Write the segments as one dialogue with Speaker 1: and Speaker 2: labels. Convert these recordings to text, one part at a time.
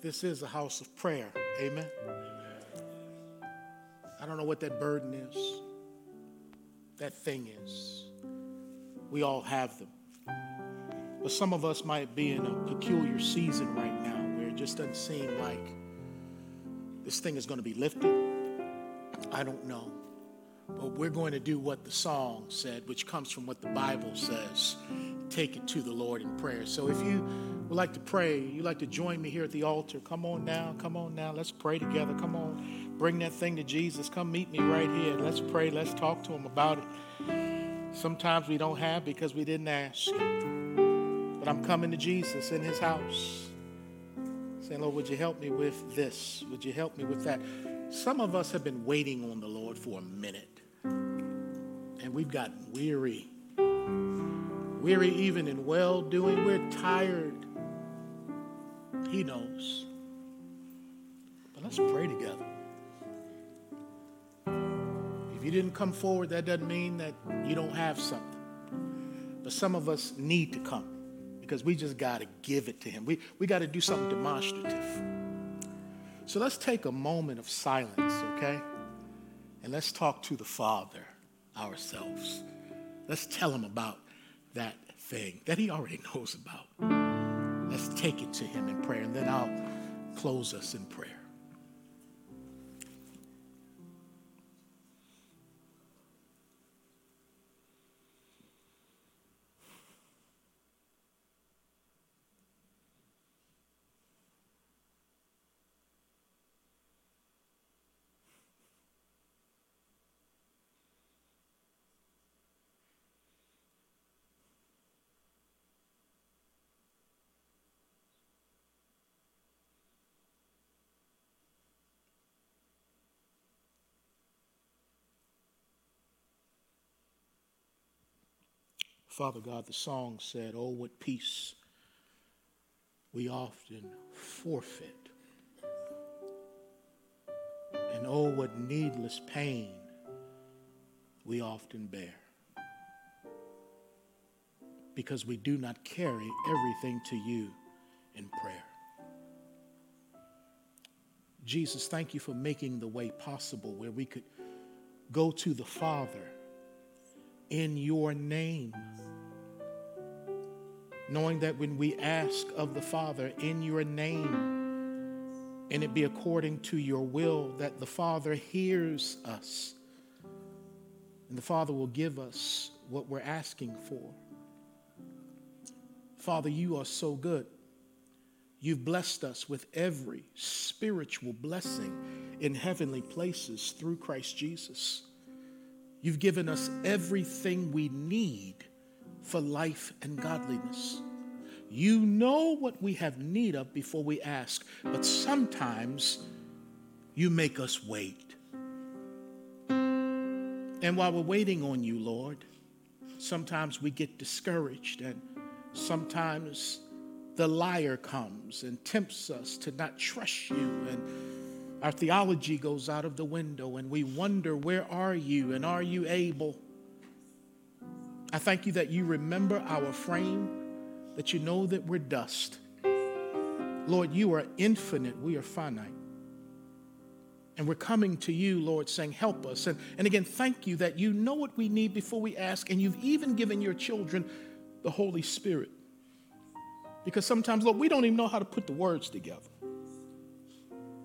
Speaker 1: This is a house of prayer. Amen. I don't know what that burden is, that thing is. We all have them. But some of us might be in a peculiar season right now where it just doesn't seem like this thing is going to be lifted. I don't know. But we're going to do what the song said, which comes from what the Bible says. Take it to the Lord in prayer. So if you would like to pray, you'd like to join me here at the altar, come on now, come on now. Let's pray together. Come on. Bring that thing to Jesus. Come meet me right here. Let's pray. Let's talk to him about it. Sometimes we don't have because we didn't ask. But I'm coming to Jesus in his house. Saying, Lord, would you help me with this? Would you help me with that? Some of us have been waiting on the Lord for a minute. And we've gotten weary. Weary even in well doing. We're tired. He knows. But let's pray together. If you didn't come forward, that doesn't mean that you don't have something. But some of us need to come because we just got to give it to Him. We, we got to do something demonstrative. So let's take a moment of silence, okay? And let's talk to the Father ourselves. Let's tell him about that thing that he already knows about. Let's take it to him in prayer, and then I'll close us in prayer. Father God, the song said, Oh, what peace we often forfeit. And oh, what needless pain we often bear. Because we do not carry everything to you in prayer. Jesus, thank you for making the way possible where we could go to the Father in your name. Knowing that when we ask of the Father in your name, and it be according to your will, that the Father hears us. And the Father will give us what we're asking for. Father, you are so good. You've blessed us with every spiritual blessing in heavenly places through Christ Jesus. You've given us everything we need for life and godliness. You know what we have need of before we ask, but sometimes you make us wait. And while we're waiting on you, Lord, sometimes we get discouraged, and sometimes the liar comes and tempts us to not trust you and our theology goes out of the window and we wonder, where are you and are you able? I thank you that you remember our frame, that you know that we're dust. Lord, you are infinite, we are finite. And we're coming to you, Lord, saying, Help us. And, and again, thank you that you know what we need before we ask, and you've even given your children the Holy Spirit. Because sometimes, Lord, we don't even know how to put the words together.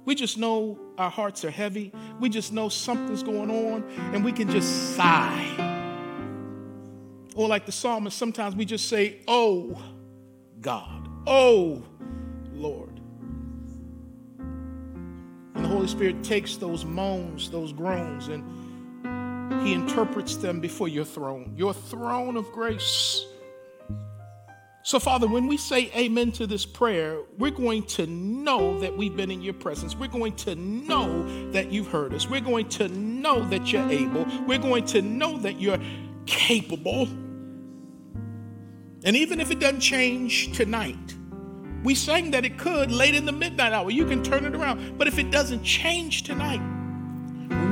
Speaker 1: We just know our hearts are heavy. We just know something's going on, and we can just sigh. Or, like the psalmist, sometimes we just say, Oh, God. Oh, Lord. And the Holy Spirit takes those moans, those groans, and He interprets them before your throne, your throne of grace. So, Father, when we say amen to this prayer, we're going to know that we've been in your presence. We're going to know that you've heard us. We're going to know that you're able. We're going to know that you're capable. And even if it doesn't change tonight, we sang that it could late in the midnight hour. You can turn it around. But if it doesn't change tonight,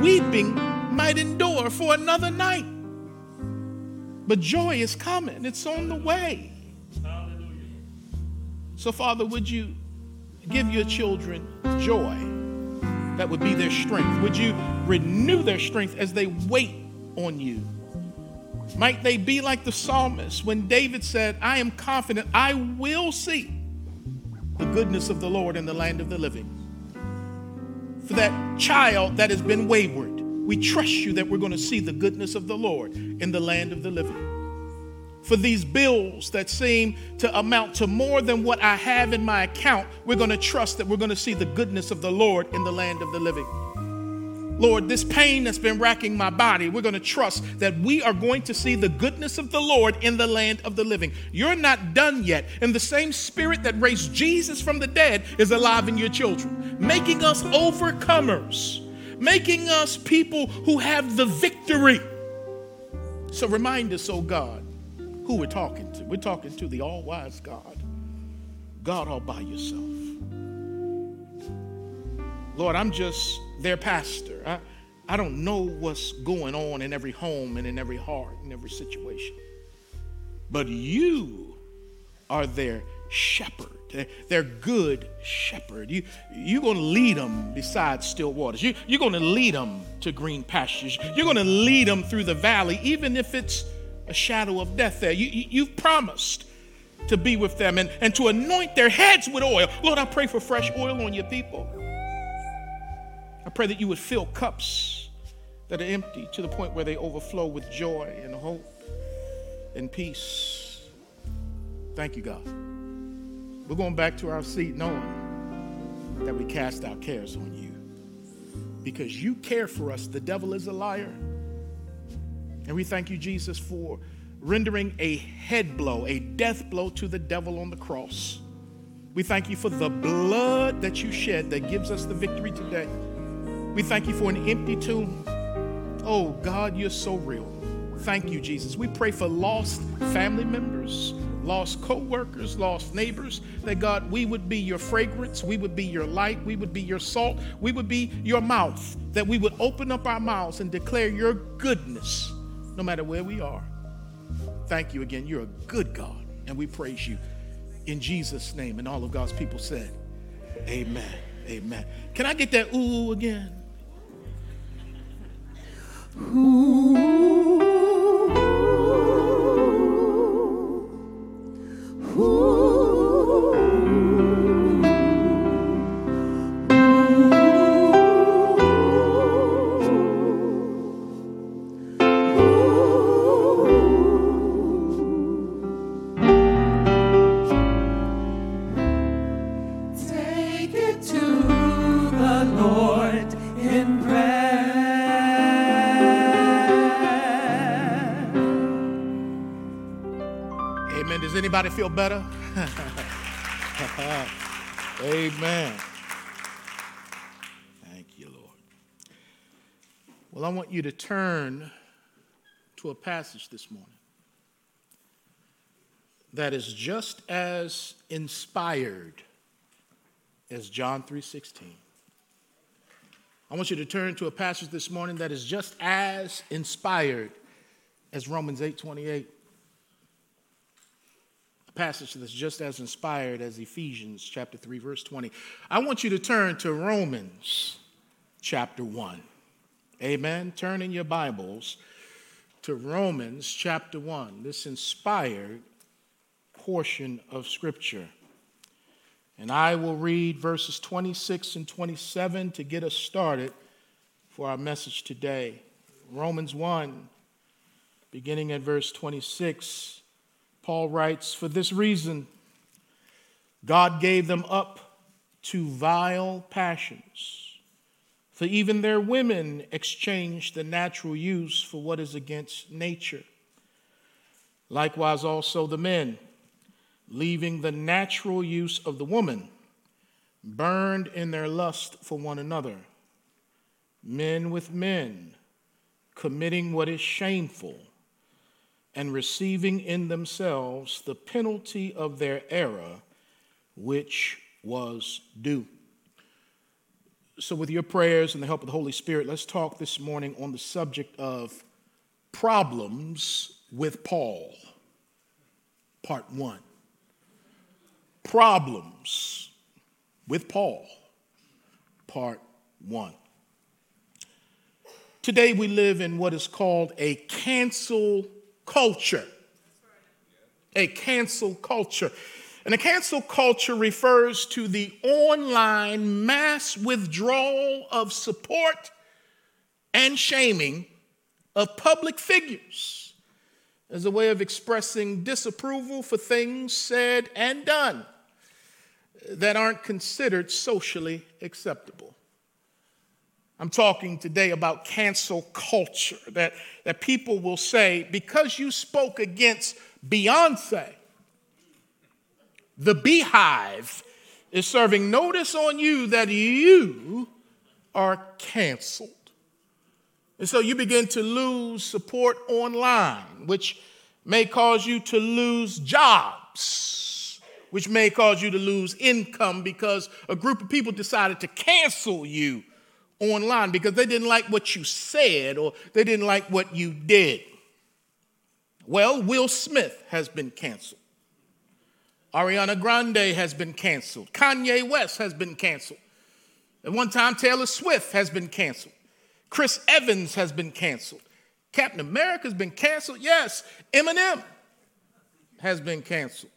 Speaker 1: weeping might endure for another night. But joy is coming, it's on the way. So, Father, would you give your children joy that would be their strength? Would you renew their strength as they wait on you? Might they be like the psalmist when David said, I am confident I will see the goodness of the Lord in the land of the living. For that child that has been wayward, we trust you that we're going to see the goodness of the Lord in the land of the living. For these bills that seem to amount to more than what I have in my account, we're going to trust that we're going to see the goodness of the Lord in the land of the living. Lord, this pain that's been racking my body, we're going to trust that we are going to see the goodness of the Lord in the land of the living. You're not done yet. And the same spirit that raised Jesus from the dead is alive in your children, making us overcomers, making us people who have the victory. So remind us, oh God, who we're talking to. We're talking to the all wise God, God all by yourself. Lord, I'm just their pastor. I, I don't know what's going on in every home and in every heart and every situation. But you are their shepherd. Their good shepherd. You, you're going to lead them beside still waters. You, you're going to lead them to green pastures. You're going to lead them through the valley, even if it's a shadow of death there. You, you, you've promised to be with them and, and to anoint their heads with oil. Lord, I pray for fresh oil on your people. I pray that you would fill cups that are empty to the point where they overflow with joy and hope and peace. Thank you, God. We're going back to our seat knowing that we cast our cares on you because you care for us. The devil is a liar. And we thank you, Jesus, for rendering a head blow, a death blow to the devil on the cross. We thank you for the blood that you shed that gives us the victory today. We thank you for an empty tomb. Oh, God, you're so real. Thank you, Jesus. We pray for lost family members, lost co workers, lost neighbors, that God, we would be your fragrance, we would be your light, we would be your salt, we would be your mouth, that we would open up our mouths and declare your goodness no matter where we are. Thank you again. You're a good God, and we praise you in Jesus' name. And all of God's people said, Amen. Amen. Can I get that ooh again? Ooh. Anybody feel better? Amen. Thank you, Lord. Well, I want you to turn to a passage this morning that is just as inspired as John 3:16. I want you to turn to a passage this morning that is just as inspired as Romans 8:28 passage that's just as inspired as Ephesians chapter 3 verse 20. I want you to turn to Romans chapter 1. Amen. Turn in your Bibles to Romans chapter 1. This inspired portion of scripture. And I will read verses 26 and 27 to get us started for our message today. Romans 1 beginning at verse 26 Paul writes, For this reason, God gave them up to vile passions. For even their women exchanged the natural use for what is against nature. Likewise, also the men, leaving the natural use of the woman, burned in their lust for one another. Men with men, committing what is shameful and receiving in themselves the penalty of their error, which was due. So, with your prayers and the help of the Holy Spirit, let's talk this morning on the subject of problems with Paul. Part one. Problems with Paul, part one. Today we live in what is called a cancel culture. A cancel culture. And a cancel culture refers to the online mass withdrawal of support and shaming of public figures as a way of expressing disapproval for things said and done that aren't considered socially acceptable. I'm talking today about cancel culture, that, that people will say, because you spoke against Beyonce, the Beyhive is serving notice on you that you are canceled. And so you begin to lose support online, which may cause you to lose jobs, which may cause you to lose income because a group of people decided to cancel you online because they didn't like what you said or they didn't like what you did. Well, Will Smith has been canceled. Ariana Grande has been canceled. Kanye West has been canceled. At one time, Taylor Swift has been canceled. Chris Evans has been canceled. Captain America has been canceled. Yes, Eminem has been canceled.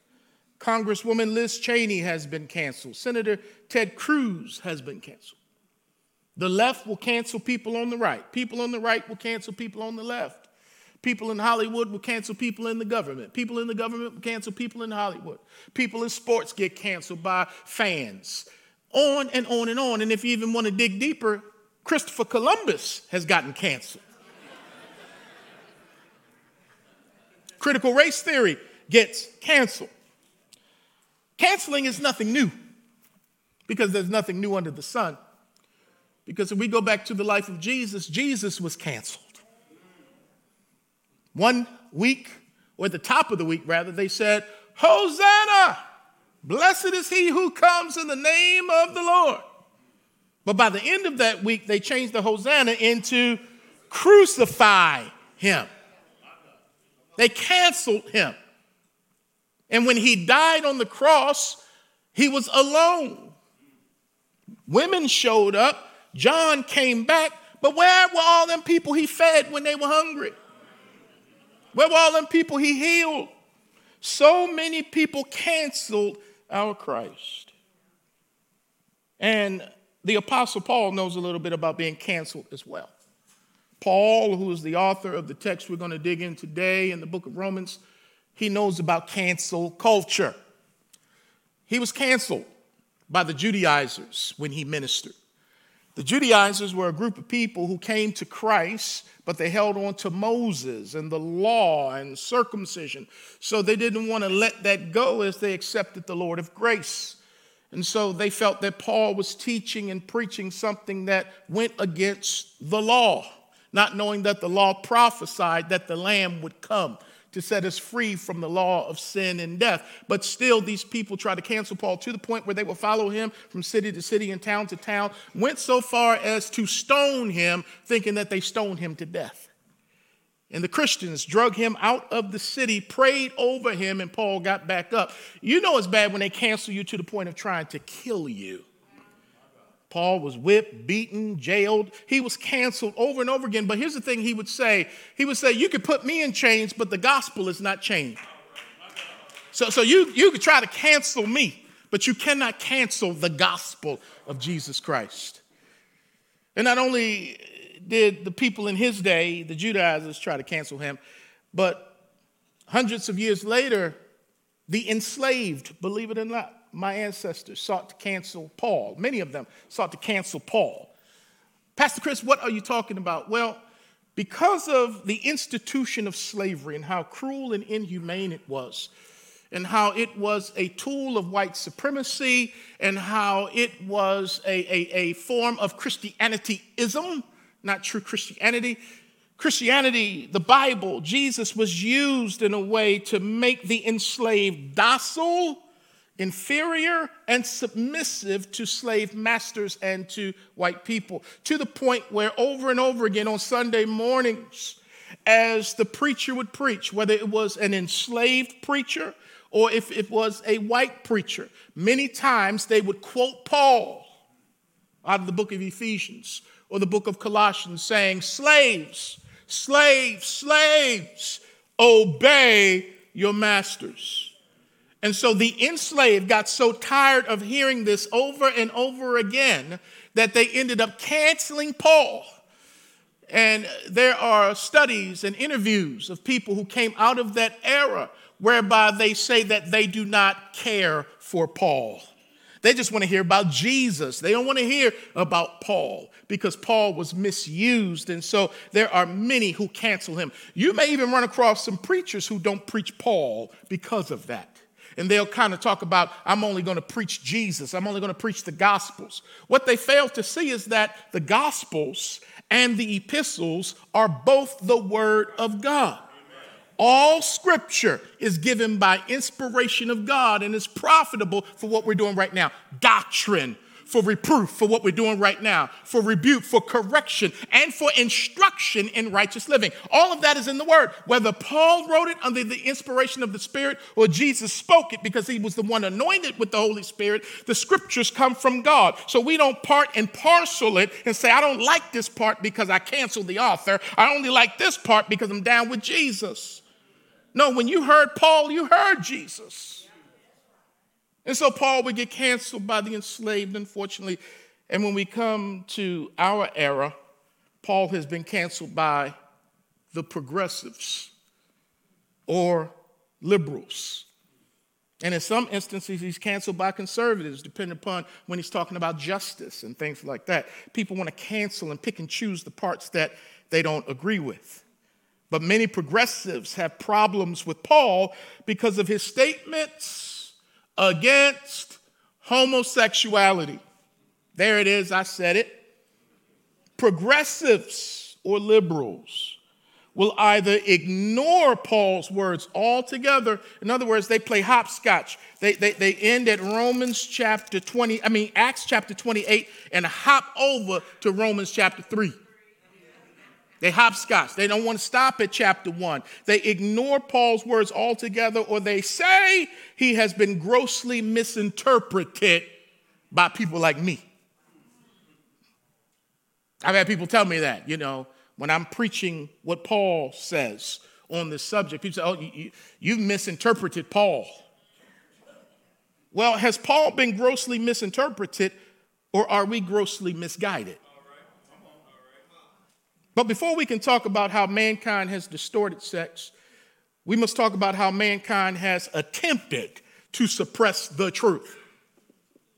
Speaker 1: Congresswoman Liz Cheney has been canceled. Senator Ted Cruz has been canceled. The left will cancel people on the right. People on the right will cancel people on the left. People in Hollywood will cancel people in the government. People in the government will cancel people in Hollywood. People in sports get canceled by fans. On and on and on. And if you even want to dig deeper, Christopher Columbus has gotten canceled. Critical race theory gets canceled. Canceling is nothing new because there's nothing new under the sun. Because if we go back to the life of Jesus, Jesus was canceled. One week, or at the top of the week, rather, they said, Hosanna! Blessed is he who comes in the name of the Lord. But by the end of that week, they changed the Hosanna into crucify him. They canceled him. And when he died on the cross, he was alone. Women showed up John came back, but where were all them people he fed when they were hungry? Where were all them people he healed? So many people canceled our Christ. And the Apostle Paul knows a little bit about being canceled as well. Paul, who is the author of the text we're going to dig in today in the book of Romans, he knows about cancel culture. He was canceled by the Judaizers when he ministered. The Judaizers were a group of people who came to Christ, but they held on to Moses and the law and circumcision. So they didn't want to let that go as they accepted the Lord of grace. And so they felt that Paul was teaching and preaching something that went against the law, not knowing that the law prophesied that the Lamb would come to set us free from the law of sin and death. But still, these people try to cancel Paul to the point where they will follow him from city to city and town to town, went so far as to stone him, thinking that they stoned him to death. And the Christians drug him out of the city, prayed over him, and Paul got back up. You know it's bad when they cancel you to the point of trying to kill you. Paul was whipped, beaten, jailed. He was canceled over and over again. But here's the thing he would say He would say, You could put me in chains, but the gospel is not chained. So, so you, you could try to cancel me, but you cannot cancel the gospel of Jesus Christ. And not only did the people in his day, the Judaizers, try to cancel him, but hundreds of years later, the enslaved, believe it or not, my ancestors sought to cancel Paul. Many of them sought to cancel Paul. Pastor Chris, what are you talking about? Well, because of the institution of slavery and how cruel and inhumane it was, and how it was a tool of white supremacy, and how it was a, a, a form of Christianityism, not true Christianity. Christianity, the Bible, Jesus was used in a way to make the enslaved docile inferior and submissive to slave masters and to white people, to the point where over and over again on Sunday mornings, as the preacher would preach, whether it was an enslaved preacher or if it was a white preacher, many times they would quote Paul out of the book of Ephesians or the book of Colossians saying, Slaves, slaves, slaves, obey your masters. And so the enslaved got so tired of hearing this over and over again that they ended up canceling Paul. And there are studies and interviews of people who came out of that era whereby they say that they do not care for Paul. They just want to hear about Jesus. They don't want to hear about Paul because Paul was misused. And so there are many who cancel him. You may even run across some preachers who don't preach Paul because of that. And they'll kind of talk about, I'm only going to preach Jesus, I'm only going to preach the Gospels. What they fail to see is that the Gospels and the epistles are both the Word of God. All scripture is given by inspiration of God and is profitable for what we're doing right now doctrine, for reproof, for what we're doing right now, for rebuke, for correction, and for instruction in righteous living. All of that is in the Word. Whether Paul wrote it under the inspiration of the Spirit or Jesus spoke it because he was the one anointed with the Holy Spirit, the Scriptures come from God. So we don't part and parcel it and say, I don't like this part because I canceled the author. I only like this part because I'm down with Jesus. No, when you heard Paul, you heard Jesus. And so Paul would get canceled by the enslaved, unfortunately. And when we come to our era, Paul has been canceled by the progressives or liberals. And in some instances, he's canceled by conservatives, depending upon when he's talking about justice and things like that. People want to cancel and pick and choose the parts that they don't agree with. But many progressives have problems with Paul because of his statements against homosexuality. There it is, I said it. Progressives or liberals will either ignore Paul's words altogether. In other words, they play hopscotch. They, they, they end at Romans chapter 20, I mean, Acts chapter 28, and hop over to Romans chapter 3. They hopscotch. They don't want to stop at chapter one. They ignore Paul's words altogether, or they say he has been grossly misinterpreted by people like me. I've had people tell me that, you know, when I'm preaching what Paul says on this subject. People say, oh, you, you've misinterpreted Paul. Well, has Paul been grossly misinterpreted, or are we grossly misguided? But before we can talk about how mankind has distorted sex, we must talk about how mankind has attempted to suppress the truth.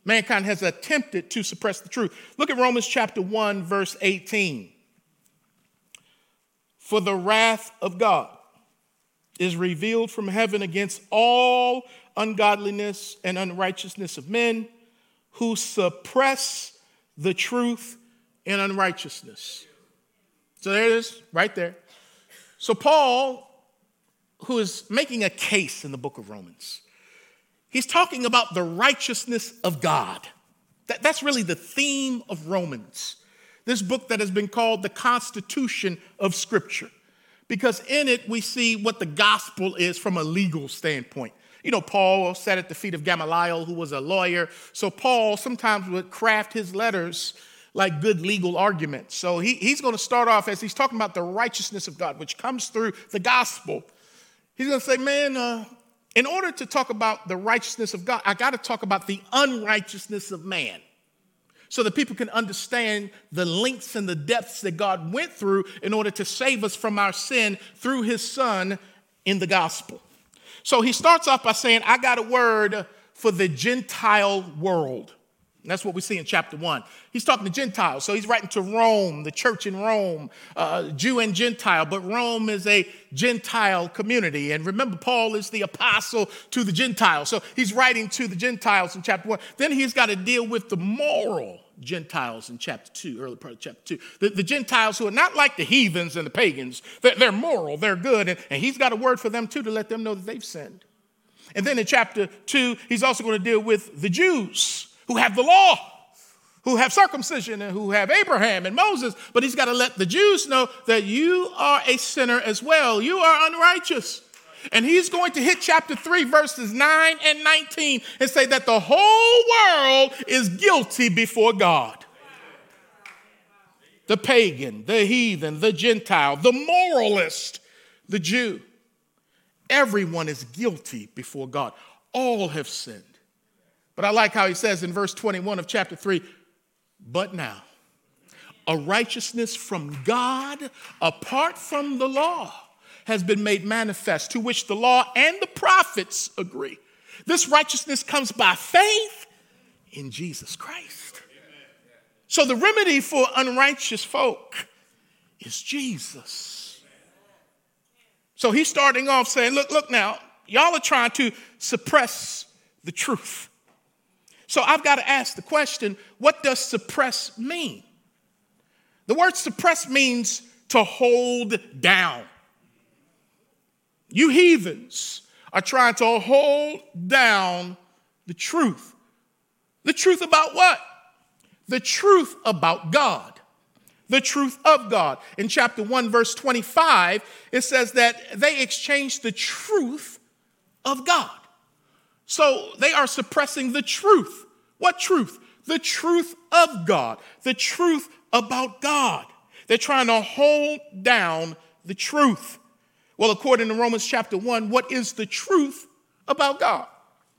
Speaker 1: Mankind has attempted to suppress the truth. Look at Romans chapter 1, verse 18. For the wrath of God is revealed from heaven against all ungodliness and unrighteousness of men who suppress the truth in unrighteousness. So there it is, right there. So Paul, who is making a case in the book of Romans, he's talking about the righteousness of God. That, that's really the theme of Romans. This book that has been called the Constitution of Scripture. Because in it, we see what the gospel is from a legal standpoint. You know, Paul sat at the feet of Gamaliel, who was a lawyer. So Paul sometimes would craft his letters like good legal arguments. So he, he's going to start off as he's talking about the righteousness of God, which comes through the gospel. He's going to say, man, uh, in order to talk about the righteousness of God, I got to talk about the unrighteousness of man so that people can understand the lengths and the depths that God went through in order to save us from our sin through his son in the gospel. So he starts off by saying, I got a word for the Gentile world. That's what we see in chapter one. He's talking to Gentiles. So he's writing to Rome, the church in Rome, uh, Jew and Gentile. But Rome is a Gentile community. And remember, Paul is the apostle to the Gentiles. So he's writing to the Gentiles in chapter one. Then he's got to deal with the moral Gentiles in chapter two, early part of chapter two. The, the Gentiles who are not like the heathens and the pagans, they're, they're moral, they're good. And, and he's got a word for them too to let them know that they've sinned. And then in chapter two, he's also going to deal with the Jews who have the law, who have circumcision, and who have Abraham and Moses. But he's got to let the Jews know that you are a sinner as well. You are unrighteous. And he's going to hit chapter 3, verses 9 and 19, and say that the whole world is guilty before God. The pagan, the heathen, the Gentile, the moralist, the Jew. Everyone is guilty before God. All have sinned. But I like how he says in verse 21 of chapter 3 but now, a righteousness from God apart from the law has been made manifest, to which the law and the prophets agree. This righteousness comes by faith in Jesus Christ. So the remedy for unrighteous folk is Jesus. So he's starting off saying, Look, look now, y'all are trying to suppress the truth. So I've got to ask the question what does suppress mean? The word suppress means to hold down. You heathens are trying to hold down the truth. The truth about what? The truth about God. The truth of God. In chapter 1, verse 25, it says that they exchanged the truth of God. So they are suppressing the truth. What truth? The truth of God, the truth about God. They're trying to hold down the truth. Well, according to Romans chapter 1, what is the truth about God?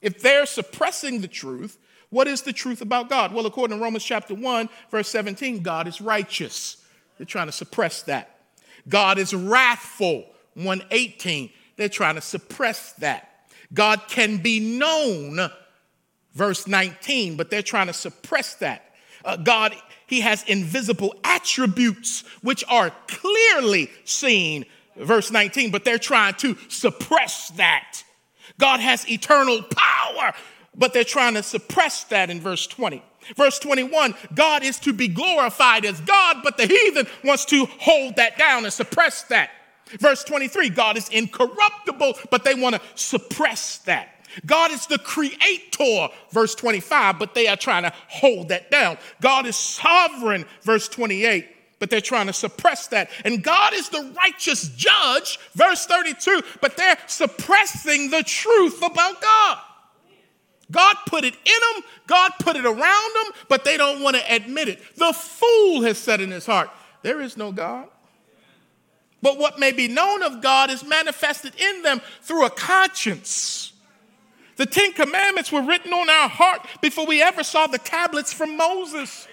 Speaker 1: If they're suppressing the truth, what is the truth about God? Well, according to Romans chapter 1, verse 17, God is righteous. They're trying to suppress that. God is wrathful, 118. They're trying to suppress that. God can be known, verse 19, but they're trying to suppress that. Uh, God, He has invisible attributes which are clearly seen, verse 19, but they're trying to suppress that. God has eternal power, but they're trying to suppress that in verse 20. Verse 21, God is to be glorified as God, but the heathen wants to hold that down and suppress that. Verse 23, God is incorruptible, but they want to suppress that. God is the creator, verse 25, but they are trying to hold that down. God is sovereign, verse 28, but they're trying to suppress that. And God is the righteous judge, verse 32, but they're suppressing the truth about God. God put it in them, God put it around them, but they don't want to admit it. The fool has said in his heart, There is no God. But what may be known of God is manifested in them through a conscience. The Ten Commandments were written on our heart before we ever saw the tablets from Moses.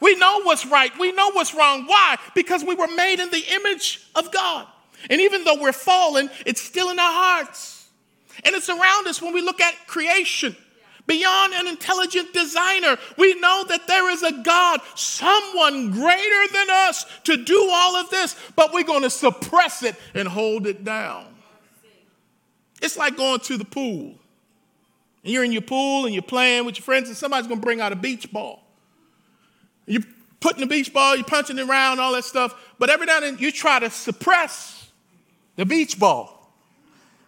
Speaker 1: We know what's right, we know what's wrong. Why? Because we were made in the image of God. And even though we're fallen, it's still in our hearts. And it's around us when we look at creation. Beyond an intelligent designer, we know that there is a God, someone greater than us to do all of this, but we're going to suppress it and hold it down. It's like going to the pool. And you're in your pool and you're playing with your friends, and somebody's going to bring out a beach ball. You're putting the beach ball, you're punching it around, all that stuff, but every now and then you try to suppress the beach ball.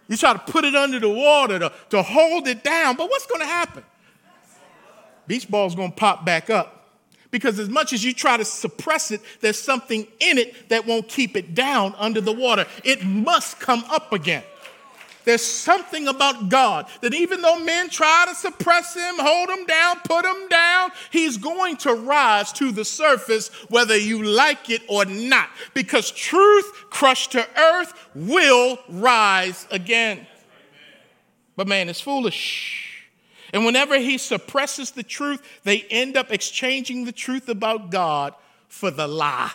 Speaker 1: You try to put it under the water to, to hold it down, but what's going to happen? Beach ball's going to pop back up. Because as much as you try to suppress it, there's something in it that won't keep it down under the water. It must come up again. There's something about God that even though men try to suppress him, hold him down, put him down, he's going to rise to the surface whether you like it or not. Because truth crushed to earth will rise again. But man is foolish. And whenever he suppresses the truth, they end up exchanging the truth about God for the lie.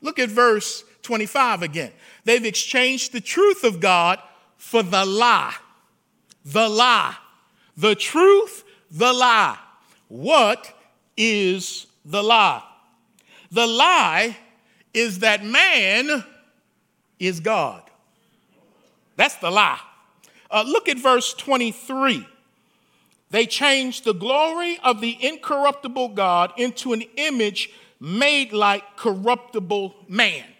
Speaker 1: Look at verse 25 again. They've exchanged the truth of God for the lie. The lie. The truth, the lie. What is the lie? The lie is that man is God. That's the lie. Uh, look at verse 23. They changed the glory of the incorruptible God into an image made like corruptible man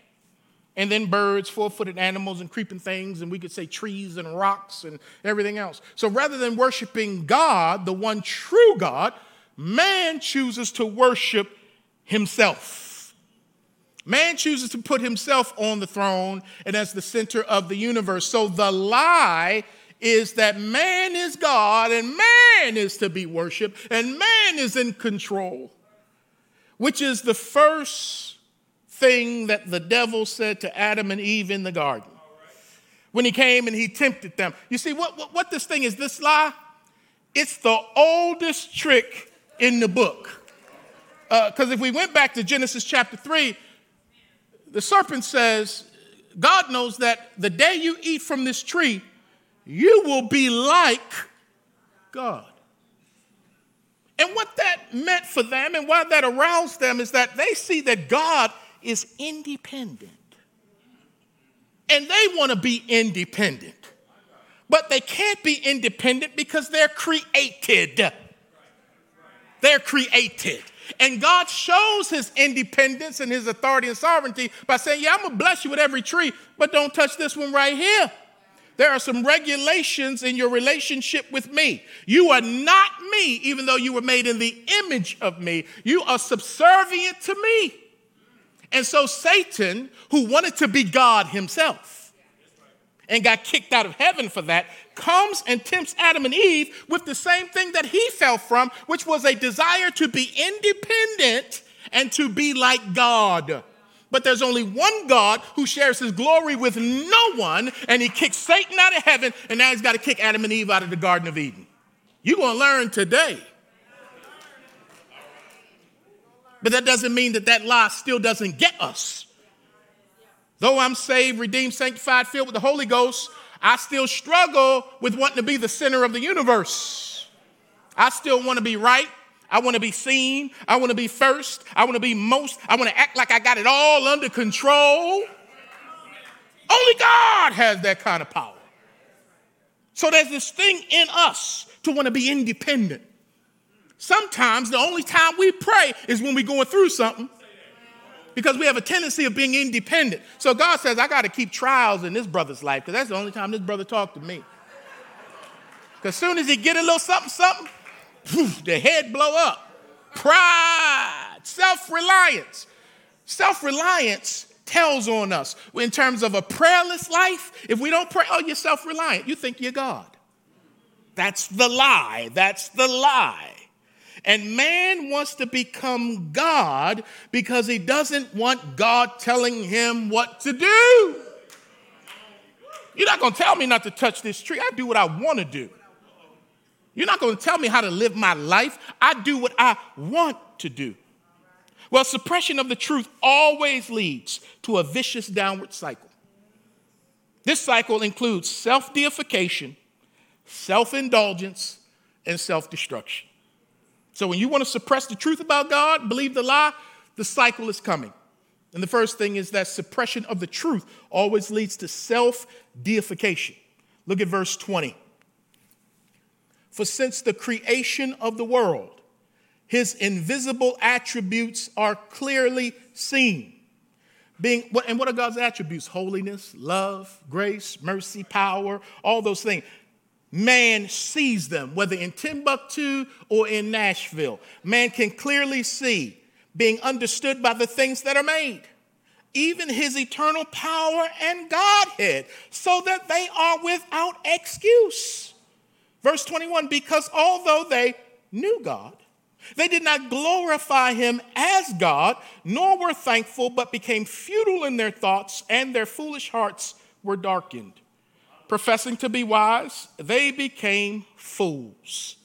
Speaker 1: and then birds, four footed animals, and creeping things, and we could say trees and rocks and everything else. So rather than worshiping God, the one true God, man chooses to worship himself. Man chooses to put himself on the throne and as the center of the universe. So the lie is that man is God and man is to be worshiped and man is in control, which is the first thing that the devil said to Adam and Eve in the garden when he came and he tempted them. You see, what, what, what this thing is, this lie, it's the oldest trick in the book. Because uh, if we went back to Genesis chapter 3, the serpent says, God knows that the day you eat from this tree, you will be like God. And what that meant for them and why that aroused them is that they see that God is independent. And they want to be independent. But they can't be independent because they're created. They're created. And God shows his independence and his authority and sovereignty by saying, Yeah, I'm gonna bless you with every tree, but don't touch this one right here. There are some regulations in your relationship with me. You are not me, even though you were made in the image of me. You are subservient to me. And so Satan, who wanted to be God himself and got kicked out of heaven for that, comes and tempts Adam and Eve with the same thing that he fell from, which was a desire to be independent and to be like God. But there's only one God who shares his glory with no one, and he kicked Satan out of heaven, and now he's got to kick Adam and Eve out of the Garden of Eden. You're going to learn today. But that doesn't mean that that lie still doesn't get us. Though I'm saved, redeemed, sanctified, filled with the Holy Ghost, I still struggle with wanting to be the center of the universe. I still want to be right. I want to be seen. I want to be first. I want to be most. I want to act like I got it all under control. Only God has that kind of power. So there's this thing in us to want to be independent. Sometimes the only time we pray is when we're going through something because we have a tendency of being independent. So God says, I got to keep trials in this brother's life because that's the only time this brother talked to me. Because as soon as he get a little something, something, poof, the head blow up. Pride, self-reliance. Self-reliance tells on us in terms of a prayerless life. If we don't pray, oh, you're self-reliant. You think you're God. That's the lie. That's the lie. And man wants to become God because he doesn't want God telling him what to do. You're not going to tell me not to touch this tree. I do what I want to do. You're not going to tell me how to live my life. I do what I want to do. Well, suppression of the truth always leads to a vicious downward cycle. This cycle includes self deification, self indulgence, and self destruction. So when you want to suppress the truth about God, believe the lie, the cycle is coming. And the first thing is that suppression of the truth always leads to self deification. Look at verse 20. For since the creation of the world, his invisible attributes are clearly seen. Being, and what are God's attributes? Holiness, love, grace, mercy, power, all those things man sees them, whether in Timbuktu or in Nashville. Man can clearly see, being understood by the things that are made, even his eternal power and Godhead, so that they are without excuse. Verse 21 because although they knew God, they did not glorify him as God, nor were thankful, but became futile in their thoughts, and their foolish hearts were darkened professing to be wise, they became fools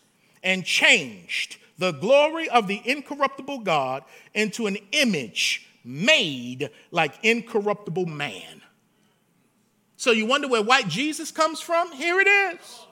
Speaker 1: and changed the glory of the incorruptible God into an image made like incorruptible man. So you wonder where white Jesus comes from? Here it is.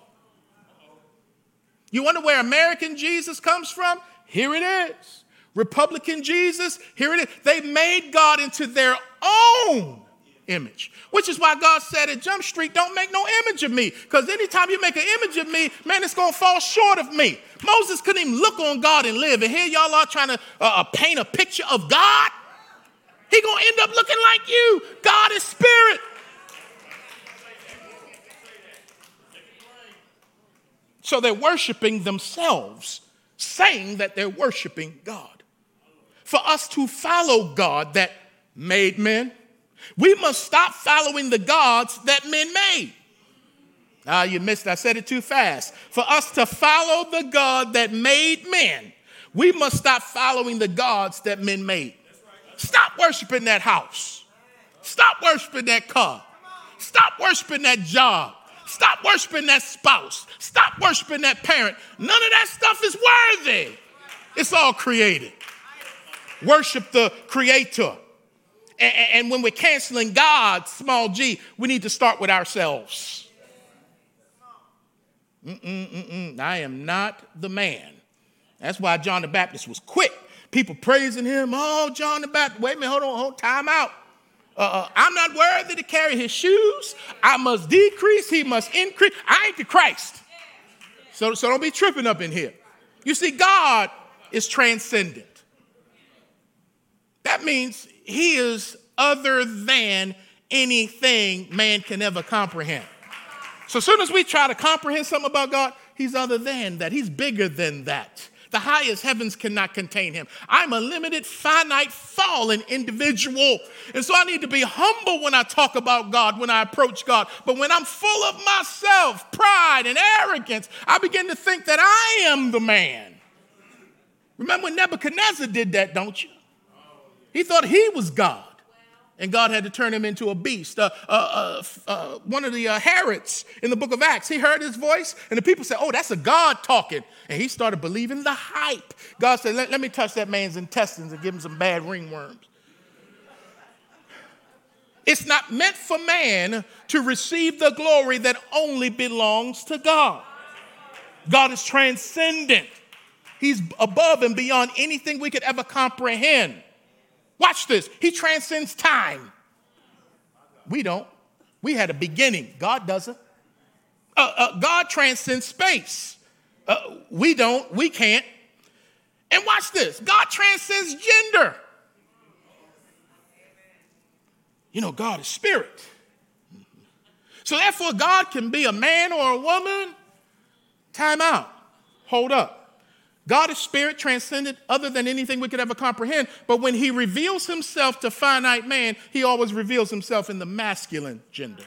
Speaker 1: You wonder where American Jesus comes from? Here it is. Republican Jesus? Here it is. They made God into their own image. Which is why God said at Jump Street, don't make no image of me. Because anytime you make an image of me, man, it's going to fall short of me. Moses couldn't even look on God and live. And here y'all are trying to uh, uh paint a picture of God. He going to end up looking like you. God is spirit. So they're worshiping themselves, saying that they're worshiping God. For us to follow God, that made men. We must stop following the gods that men made. Ah, you missed, I said it too fast. For us to follow the God that made men, we must stop following the gods that men made. Stop worshiping that house. Stop worshiping that car. Stop worshiping that job. Stop worshiping that spouse. Stop worshiping that parent. None of that stuff is worthy. It's all created. Worship the creator. And, when we're canceling God, small g, we need to start with ourselves. Mm-mm-mm-mm. I am not the man. That's why John the Baptist was quick. People praising him. Oh, John the Baptist. Wait a minute, hold on, hold time out. Uh, uh, I'm not worthy to carry his shoes. I must decrease, he must increase. I ain't the Christ. So, so don't be tripping up in here. You see, God is transcendent. That means he is other than anything man can ever comprehend. So as soon as we try to comprehend something about God, he's other than that. He's bigger than that. The highest heavens cannot contain him. I'm a limited, finite, fallen individual. And so I need to be humble when I talk about God, when I approach God. But when I'm full of myself, pride, and arrogance, I begin to think that I am the man. Remember when Nebuchadnezzar did that, don't you? He thought he was God. And God had to turn him into a beast. Uh, uh, uh, uh one of the uh, Herods in the book of Acts, he heard his voice, and the people said, Oh, that's a God talking. And he started believing the hype. God said, Let, let me touch that man's intestines and give him some bad ringworms. It's not meant for man to receive the glory that only belongs to God. God is transcendent, He's above and beyond anything we could ever comprehend. Watch this. He transcends time. We don't. We had a beginning. God doesn't. Uh, uh, God transcends space. Uh, we don't. We can't. And watch this. God transcends gender. You know, God is spirit. So therefore, God can be a man or a woman. Time out. Hold up. God is spirit, transcendent, other than anything we could ever comprehend. But when he reveals himself to finite man, he always reveals himself in the masculine gender.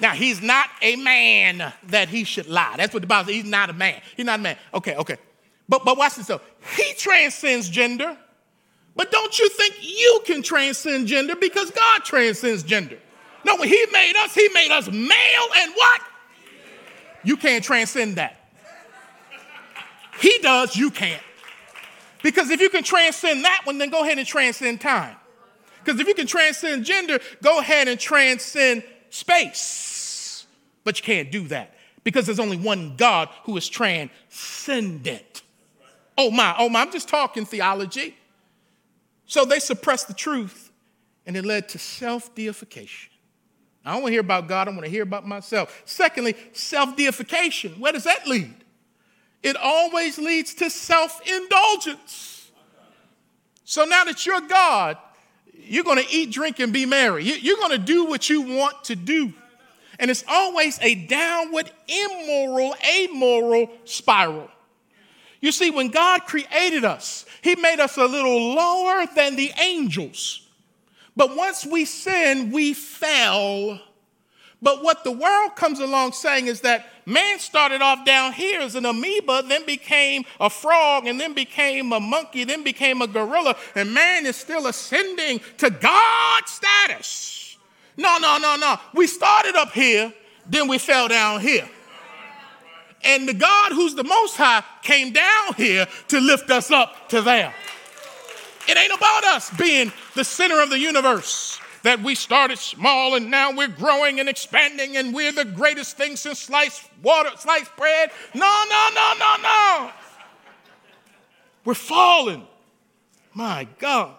Speaker 1: Now, he's not a man that he should lie. That's what the Bible says. He's not a man. He's not a man. Okay, okay. But, but watch this though. He transcends gender. But don't you think you can transcend gender because God transcends gender? No, when he made us, he made us male and what? You can't transcend that. He does, you can't. Because if you can transcend that one, then go ahead and transcend time. Because if you can transcend gender, go ahead and transcend space. But you can't do that because there's only one God who is transcendent. Oh my, oh my, I'm just talking theology. So they suppressed the truth and it led to self deification. I don't want to hear about God, I want to hear about myself. Secondly, self deification. Where does that lead? It always leads to self indulgence. So now that you're God, you're going to eat, drink, and be merry. You're going to do what you want to do. And it's always a downward, immoral, amoral spiral. You see, when God created us, He made us a little lower than the angels. But once we sinned, we fell but what the world comes along saying is that man started off down here as an amoeba, then became a frog, and then became a monkey, then became a gorilla, and man is still ascending to God status. No, no, no, no. We started up here, then we fell down here. And the God who's the most high came down here to lift us up to there. It ain't about us being the center of the universe that we started small and now we're growing and expanding and we're the greatest thing since sliced water, sliced bread. No, no, no, no, no. We're falling. My God.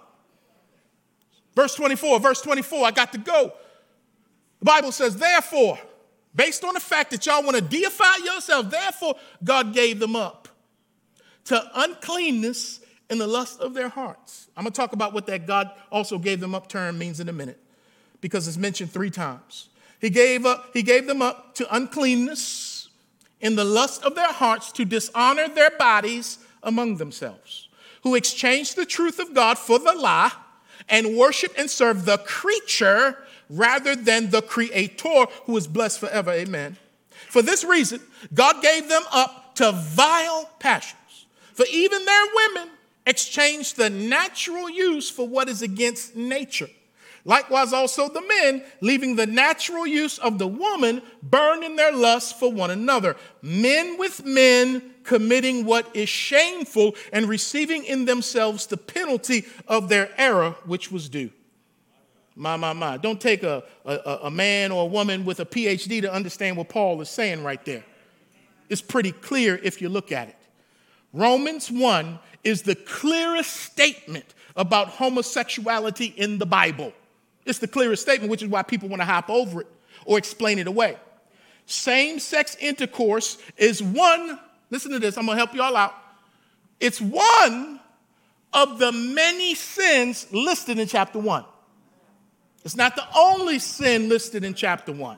Speaker 1: Verse 24, verse 24, I got to go. The Bible says, therefore, based on the fact that y'all want to deify yourself, therefore, God gave them up to uncleanness in the lust of their hearts. I'm going to talk about what that God also gave them up term means in a minute because it's mentioned three times. He gave, up, he gave them up to uncleanness in the lust of their hearts to dishonor their bodies among themselves, who exchanged the truth of God for the lie and worship and serve the creature rather than the creator who is blessed forever. Amen. For this reason, God gave them up to vile passions. For even their women exchanged the natural use for what is against nature. Likewise, also the men, leaving the natural use of the woman, burn in their lust for one another. Men with men committing what is shameful and receiving in themselves the penalty of their error, which was due. My, my, my. Don't take a, a, a man or a woman with a PhD to understand what Paul is saying right there. It's pretty clear if you look at it. Romans 1 is the clearest statement about homosexuality in the Bible. It's the clearest statement, which is why people want to hop over it or explain it away. Same sex intercourse is one, listen to this, I'm going to help you all out. It's one of the many sins listed in chapter 1. It's not the only sin listed in chapter 1.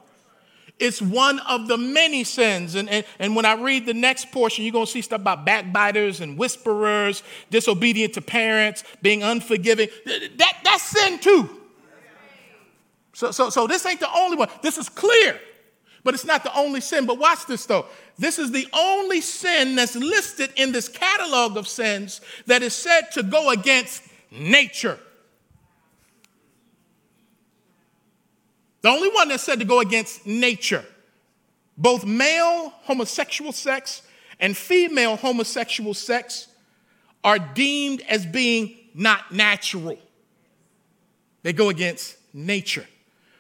Speaker 1: It's one of the many sins. And, and, and when I read the next portion, you're going to see stuff about backbiters and whisperers, disobedient to parents, being unforgiving. That, that's sin too. So, so, so this ain't the only one. This is clear, but it's not the only sin. But watch this though. This is the only sin that's listed in this catalog of sins that is said to go against nature. The only one that's said to go against nature. Both male homosexual sex and female homosexual sex are deemed as being not natural. They go against nature.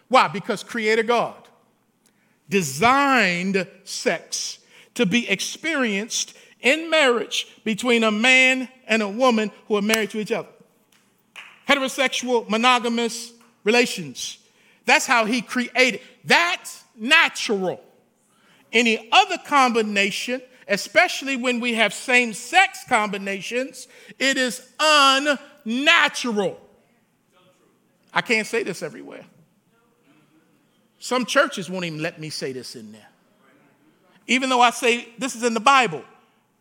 Speaker 1: Why? Because Creator God designed sex to be experienced in marriage between a man and a woman who are married to each other. Heterosexual, monogamous relations that's how he created. That's natural. Any other combination, especially when we have same sex combinations, it is unnatural. I can't say this everywhere. Some churches won't even let me say this in there. Even though I say this is in the Bible,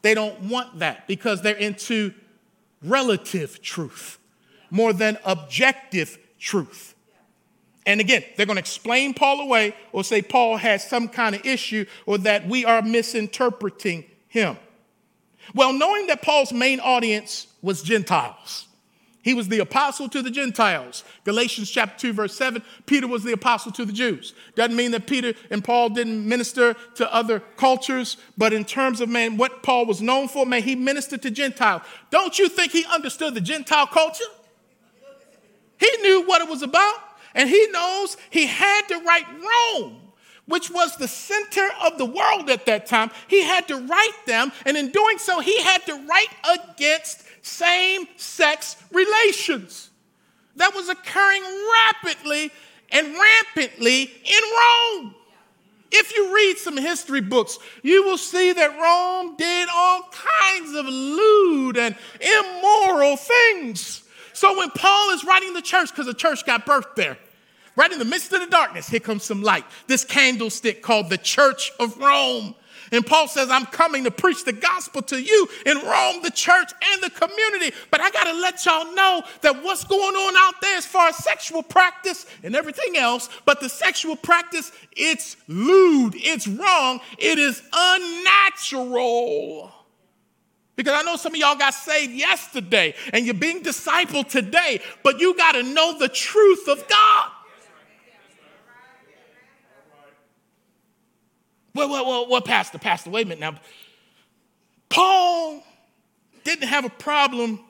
Speaker 1: they don't want that because they're into relative truth more than objective truth. And again, they're going to explain Paul away or say Paul has some kind of issue or that we are misinterpreting him. Well, knowing that Paul's main audience was Gentiles, he was the apostle to the Gentiles. Galatians chapter 2, verse 7, Peter was the apostle to the Jews. Doesn't mean that Peter and Paul didn't minister to other cultures, but in terms of man, what Paul was known for, man, he ministered to Gentiles. Don't you think he understood the Gentile culture? He knew what it was about. And he knows he had to write Rome, which was the center of the world at that time. He had to write them, and in doing so, he had to write against same sex relations that was occurring rapidly and rampantly in Rome. If you read some history books, you will see that Rome did all kinds of lewd and immoral things. So when Paul is writing the church, because the church got birthed there, right in the midst of the darkness, here comes some light. This candlestick called the Church of Rome. And Paul says, I'm coming to preach the gospel to you in Rome, the church, and the community. But I got to let y'all know that what's going on out there as far as sexual practice and everything else, but the sexual practice, it's lewd, it's wrong, it is unnatural. Because I know some of y'all got saved yesterday and you're being discipled today, but you got to know the truth of God. Well, well, well, well, Pastor, Pastor, wait a minute now. Paul didn't have a problem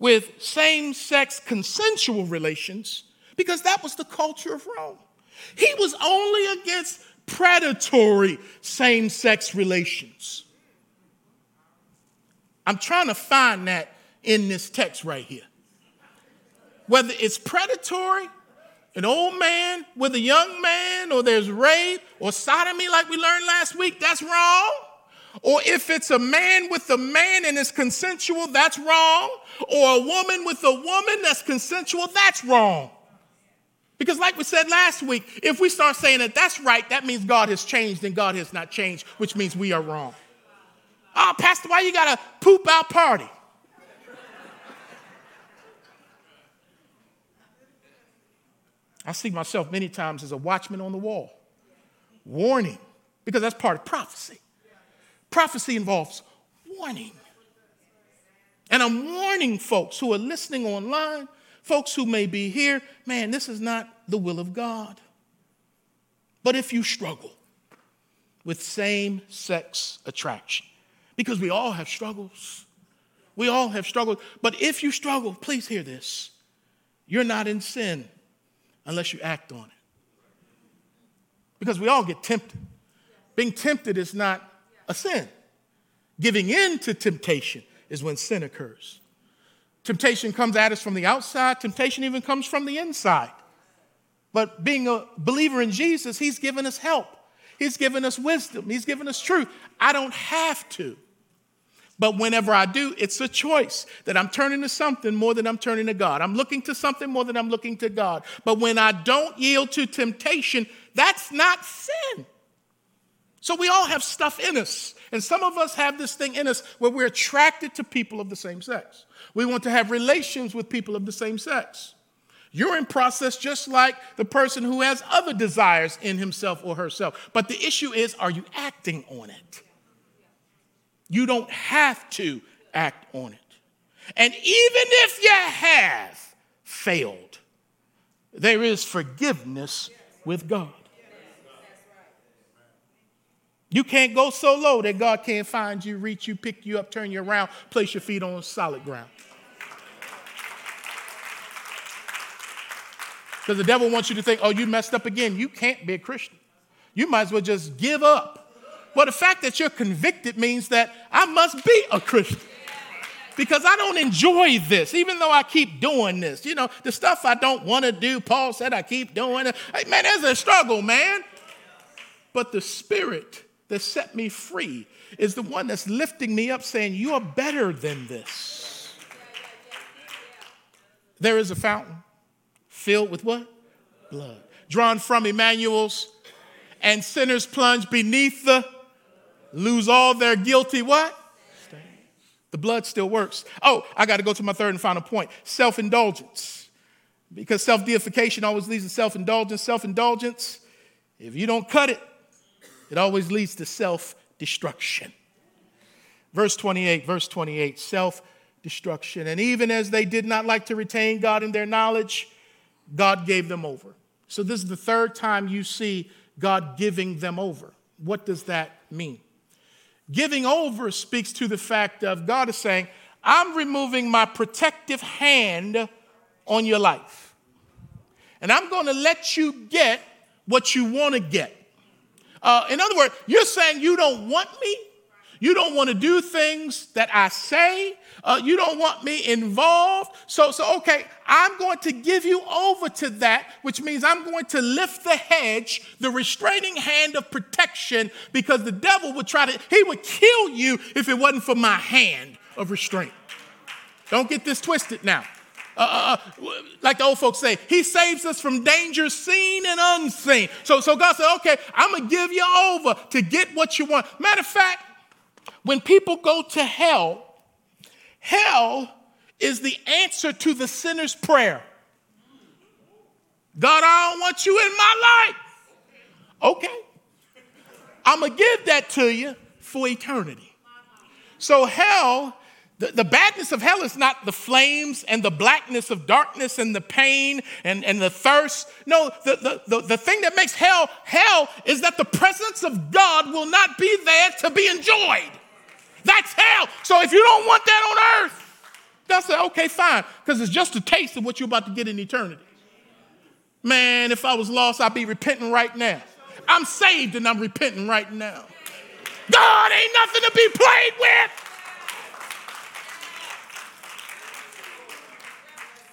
Speaker 1: with same sex consensual relations because that was the culture of Rome. He was only against predatory same sex relations. I'm trying to find that in this text right here. Whether it's predatory, an old man with a young man, or there's rape or sodomy, like we learned last week, that's wrong. Or if it's a man with a man and it's consensual, that's wrong. Or a woman with a woman that's consensual, that's wrong. Because, like we said last week, if we start saying that that's right, that means God has changed and God has not changed, which means we are wrong. Oh, Pastor, why you got a poop out party? I see myself many times as a watchman on the wall, warning, because that's part of prophecy. Prophecy involves warning. And I'm warning folks who are listening online, folks who may be here, man, this is not the will of God. But if you struggle with same sex attraction, because we all have struggles, we all have struggles. But if you struggle, please hear this you're not in sin unless you act on it. Because we all get tempted. Being tempted is not a sin, giving in to temptation is when sin occurs. Temptation comes at us from the outside, temptation even comes from the inside. But being a believer in Jesus, He's given us help. He's given us wisdom. He's given us truth. I don't have to. But whenever I do, it's a choice that I'm turning to something more than I'm turning to God. I'm looking to something more than I'm looking to God. But when I don't yield to temptation, that's not sin. So we all have stuff in us. And some of us have this thing in us where we're attracted to people of the same sex. We want to have relations with people of the same sex. You're in process just like the person who has other desires in himself or herself. But the issue is, are you acting on it? You don't have to act on it. And even if you have failed, there is forgiveness with God. You can't go so low that God can't find you, reach you, pick you up, turn you around, place your feet on solid ground. Because the devil wants you to think, oh, you messed up again. You can't be a Christian. You might as well just give up. Well, the fact that you're convicted means that I must be a Christian. Because I don't enjoy this, even though I keep doing this. You know, the stuff I don't want to do, Paul said I keep doing it. Hey, man, there's a struggle, man. But the Spirit that set me free is the one that's lifting me up, saying, You are better than this. There is a fountain filled with what? Blood. Drawn from Emmanuel's, and sinners plunge beneath the, lose all their guilty what? The blood still works. Oh, I got to go to my third and final point self indulgence. Because self deification always leads to self indulgence. Self indulgence, if you don't cut it, it always leads to self destruction. Verse 28, verse 28, self destruction. And even as they did not like to retain God in their knowledge, God gave them over. So, this is the third time you see God giving them over. What does that mean? Giving over speaks to the fact of God is saying, I'm removing my protective hand on your life. And I'm going to let you get what you want to get. Uh, in other words, you're saying you don't want me. You don't want to do things that I say. Uh, you don't want me involved. So, so okay, I'm going to give you over to that, which means I'm going to lift the hedge, the restraining hand of protection, because the devil would try to, he would kill you if it wasn't for my hand of restraint. Don't get this twisted now. Uh, uh, uh, like the old folks say, He saves us from danger seen and unseen. So, so God said, Okay, I'm gonna give you over to get what you want. Matter of fact, when people go to hell, hell is the answer to the sinner's prayer. God, I don't want you in my life. Okay. I'm gonna give that to you for eternity. So hell the, the, badness of hell is not the flames and the blackness of darkness and the pain and, and the thirst. No, the, the, the, the thing that makes hell hell is that the presence of God will not be there to be enjoyed. That's hell. So if you don't want that on earth, that's okay, fine, because it's just a taste of what you're about to get in eternity. Man, if I was lost, I'd be repenting right now. I'm saved and I'm repenting right now. God ain't nothing to be played with.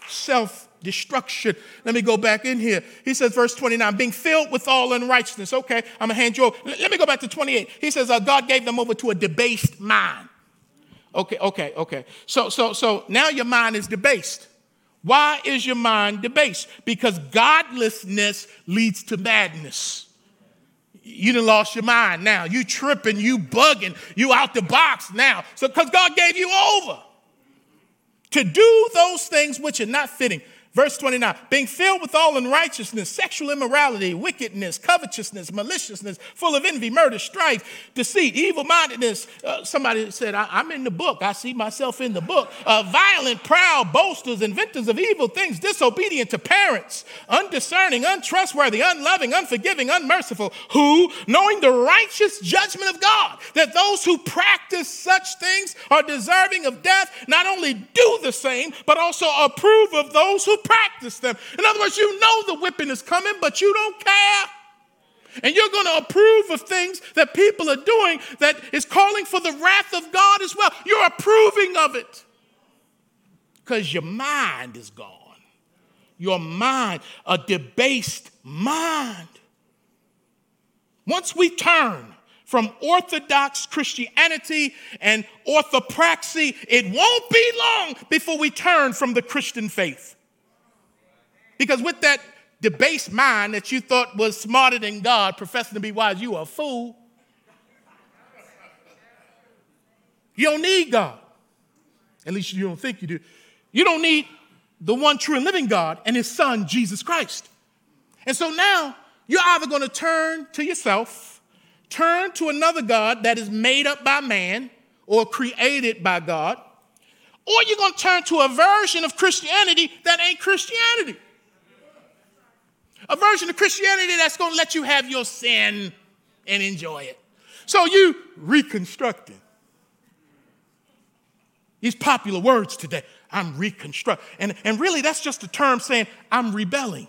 Speaker 1: self destruction. Let me go back in here. He says, verse 29, being filled with all unrighteousness. Okay, I'm going to hand you over. Let me go back to 28. He says, uh, God gave them over to a debased mind. Okay, okay, okay. So, so, so now your mind is debased. Why is your mind debased? Because godlessness leads to madness. You done lost your mind now. You tripping, you bugging, you out the box now. So, because God gave you over to do those things which are not fitting. Verse 29 being filled with all unrighteousness, sexual immorality, wickedness, covetousness, maliciousness, full of envy, murder, strife, deceit, evil mindedness. Uh, somebody said, I- am in the book. I see myself in the book. Uh, violent, proud, boasters, inventors of evil things, disobedient to parents, undiscerning, untrustworthy, unloving, unforgiving, unmerciful, who, knowing the righteous judgment of God, that those who practice such things are deserving of death, not only do the same, but also approve of those who practice them. In other words, you know the whipping is coming, but you don't care. And you're going to approve of things that people are doing that is calling for the wrath of God as well. You're approving of it because your mind is gone. Your mind, a debased mind. Once we turn from Orthodox Christianity and orthopraxy, it won't be long before we turn from the Christian faith. Because with that debased mind that you thought was smarter than God, professing to be wise, you are a fool. You don't need God. At least you don't think you do. You don't need the one true and living God and his son, Jesus Christ. And so now you're either going to turn to yourself, turn to another God that is made up by man or created by God, or you're going to turn to a version of Christianity that ain't Christianity a version of Christianity that's going to let you have your sin and enjoy it. So you reconstructing. These popular words today. I'm reconstruct. And, and really, that's just a term saying I'm rebelling.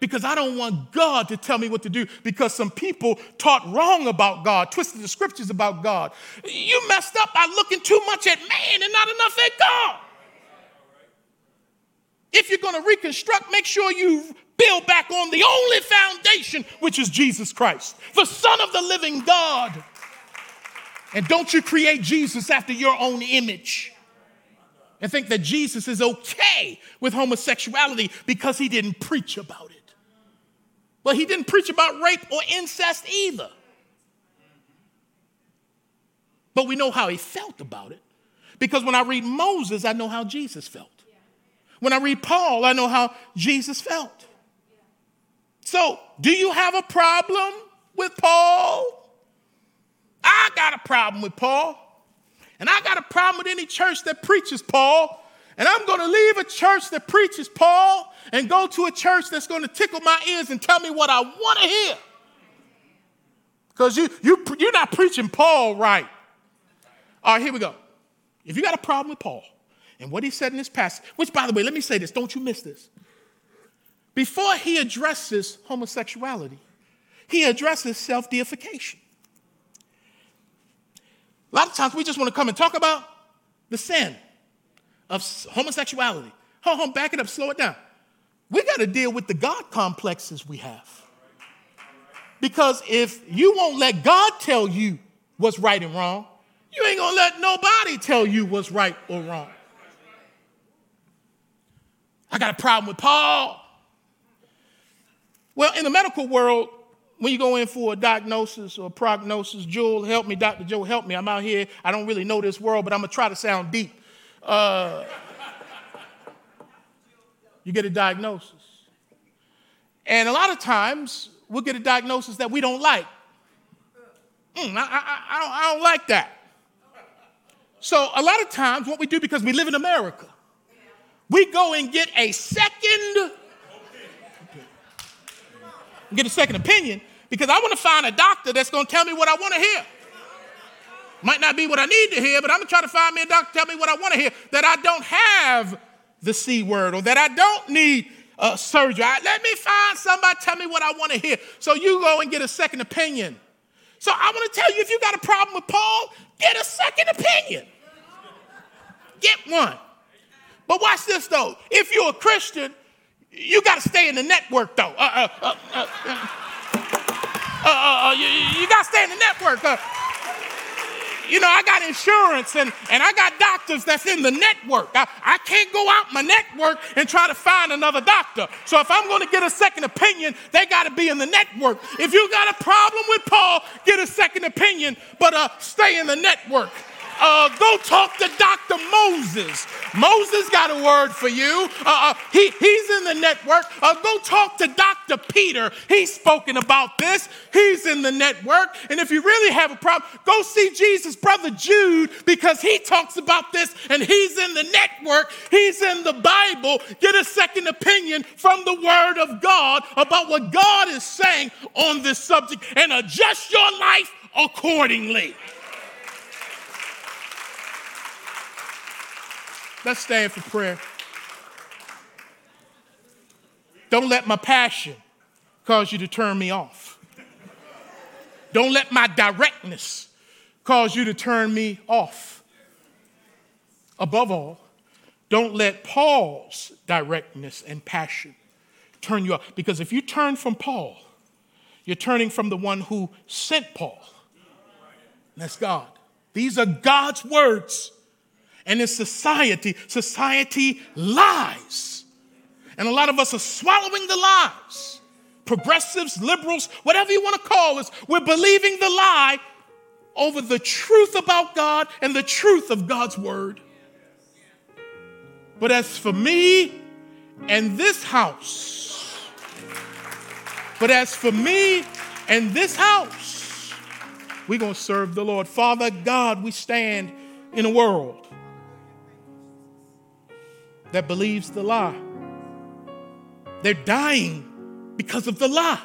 Speaker 1: Because I don't want God to tell me what to do because some people taught wrong about God, twisted the scriptures about God. You messed up by looking too much at man and not enough at God. If you're going to reconstruct, make sure you build back on the only foundation, which is Jesus Christ, the Son of the living God. And don't you create Jesus after your own image and think that Jesus is okay with homosexuality because he didn't preach about it. Well, he didn't preach about rape or incest either. But we know how he felt about it because when I read Moses, I know how Jesus felt. When I read Paul, I know how Jesus felt. So, do you have a problem with Paul? I got a problem with Paul. And I got a problem with any church that preaches Paul. And I'm going to leave a church that preaches Paul and go to a church that's going to tickle my ears and tell me what I want to hear. Because you, you, you're not preaching Paul right. All right, here we go. If you got a problem with Paul, and what he said in this passage, which, by the way, let me say this, don't you miss this. Before he addresses homosexuality, he addresses self deification. A lot of times we just want to come and talk about the sin of homosexuality. Hold on, back it up, slow it down. We got to deal with the God complexes we have. Because if you won't let God tell you what's right and wrong, you ain't gonna let nobody tell you what's right or wrong. I got a problem with Paul. Well, in the medical world, when you go in for a diagnosis or a prognosis, Jewel, help me, Dr. Joe, help me. I'm out here. I don't really know this world, but I'm going to try to sound deep. Uh, you get a diagnosis. And a lot of times, we'll get a diagnosis that we don't like. Mm, I, I, I, don't, I don't like that. So, a lot of times, what we do because we live in America, we go and get a second get a second opinion because I want to find a doctor that's going to tell me what I want to hear. Might not be what I need to hear, but I'm going to try to find me a doctor tell me what I want to hear. That I don't have the C word or that I don't need surgery. let me find somebody tell me what I want to hear. So you go and get a second opinion. So I want to tell you if you got a problem with Paul, get a second opinion. Get one. But watch this though. If you're a Christian, you got to stay in the network though. Uh, uh, uh, you, you got to stay in the network. you know, I got insurance and, and I got doctors that's in the network. I, I can't go out my network and try to find another doctor. So if I'm going to get a second opinion, they got to be in the network. If you got a problem with Paul, get a second opinion, but uh, stay in the network. Uh, go talk to Dr. Moses. Moses got a word for you. Uh, uh, he, he's in the network. Uh, go talk to Dr. Peter. He's spoken about this. He's in the network. And if you really have a problem, go see Jesus' brother Jude because he talks about this and he's in the network. He's in the Bible. Get a second opinion from the Word of God about what God is saying on this subject and adjust your life accordingly. Let's stand for prayer. Don't let my passion cause you to turn me off. Don't let my directness cause you to turn me off. Above all, don't let Paul's directness and passion turn you off. Because if you turn from Paul, you're turning from the one who sent Paul. That's God. These are God's words. And in society, society lies. And a lot of us are swallowing the lies. Progressives, liberals, whatever you want to call us, we're believing the lie over the truth about God and the truth of God's word. But as for me and this house, but as for me and this house, we're going to serve the Lord. Father God, we stand in a world that believes the lie. They're dying because of the lie.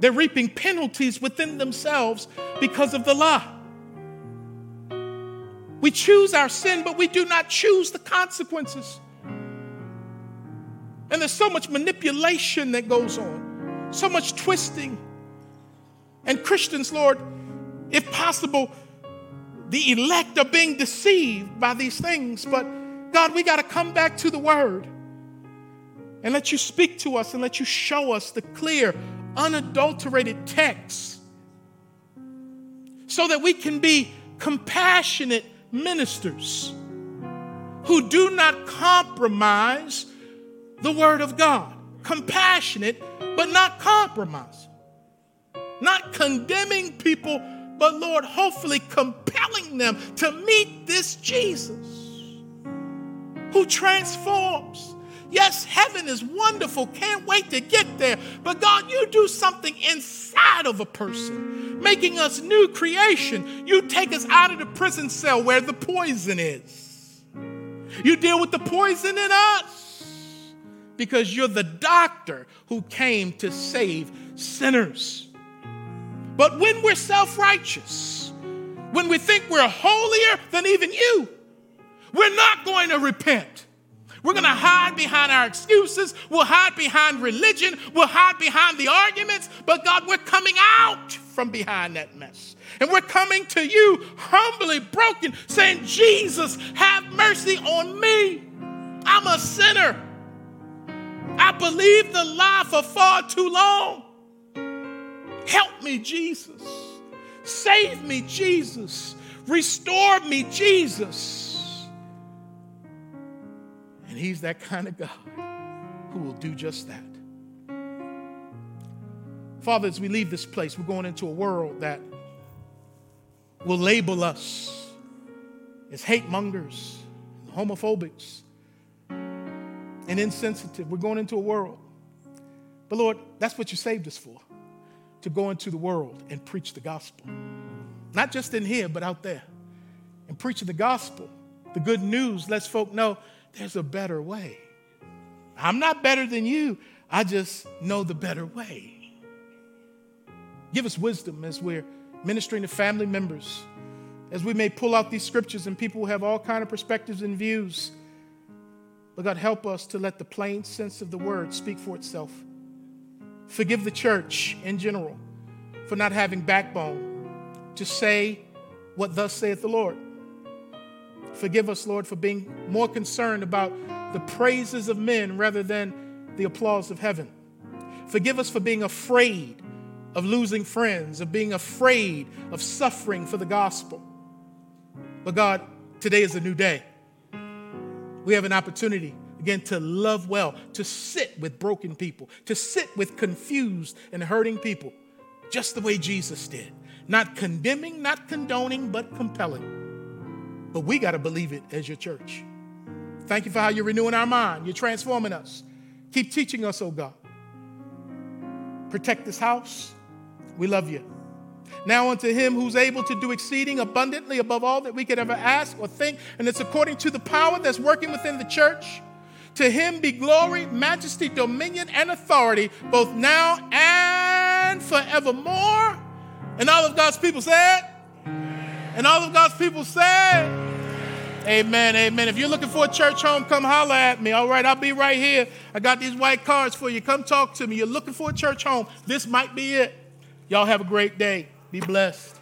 Speaker 1: They're reaping penalties within themselves because of the lie. We choose our sin, but we do not choose the consequences. And there's so much manipulation that goes on, so much twisting. And Christians, Lord, if possible, the elect are being deceived by these things, but God, we got to come back to the Word and let you speak to us and let you show us the clear, unadulterated text so that we can be compassionate ministers who do not compromise the Word of God. Compassionate, but not compromise. Not condemning people, but Lord, hopefully compelling them to meet this Jesus who transforms. Yes, heaven is wonderful. Can't wait to get there. But God, you do something inside of a person, making us new creation. You take us out of the prison cell where the poison is. You deal with the poison in us because you're the doctor who came to save sinners. But when we're self righteous, when we think we're holier than even you, we're not going to repent. We're going to hide behind our excuses. We'll hide behind religion. We'll hide behind the arguments. But God, we're coming out from behind that mess. And we're coming to you humbly broken, saying, Jesus, have mercy on me. I'm a sinner. I believed the lie for far too long. Help me, Jesus. Save me, Jesus. Restore me, Jesus. And He's that kind of God who will do just that. Father, as we leave this place, we're going into a world that will label us as hate mongers, homophobics, and insensitive. We're going into a world. But Lord, that's what you saved us for to go into the world and preach the gospel. Not just in here, but out there. And preaching the gospel, the good news lets folk know there's a better way. I'm not better than you, I just know the better way. Give us wisdom as we're ministering to family members, as we may pull out these scriptures and people have all kind of perspectives and views. But God, help us to let the plain sense of the word speak for itself. Forgive the church in general for not having backbone to say what thus saith the Lord. Forgive us, Lord, for being more concerned about the praises of men rather than the applause of heaven. Forgive us for being afraid of losing friends, of being afraid of suffering for the gospel. But God, today is a new day. We have an opportunity again to love well, to sit with broken people, to sit with confused and hurting people, just the way Jesus did. Not condemning, not condoning, but compelling. But we got to believe it as your church. Thank you for how you're renewing our mind. You're transforming us. Keep teaching us, oh God. Protect this house. We love you. Now unto him who's able to do exceeding abundantly above all that we could ever ask or think, and it's according to the power that's working within the church. To him be glory, majesty, dominion, and authority, both now and forevermore. And all of God's people said, and all of God's people said, Amen, amen. If you're looking for a church home, come holler at me. All right, I'll be right here. I got these white cards for you. Come talk to me. You're looking for a church home. This might be it. Y'all have a great day. Be blessed.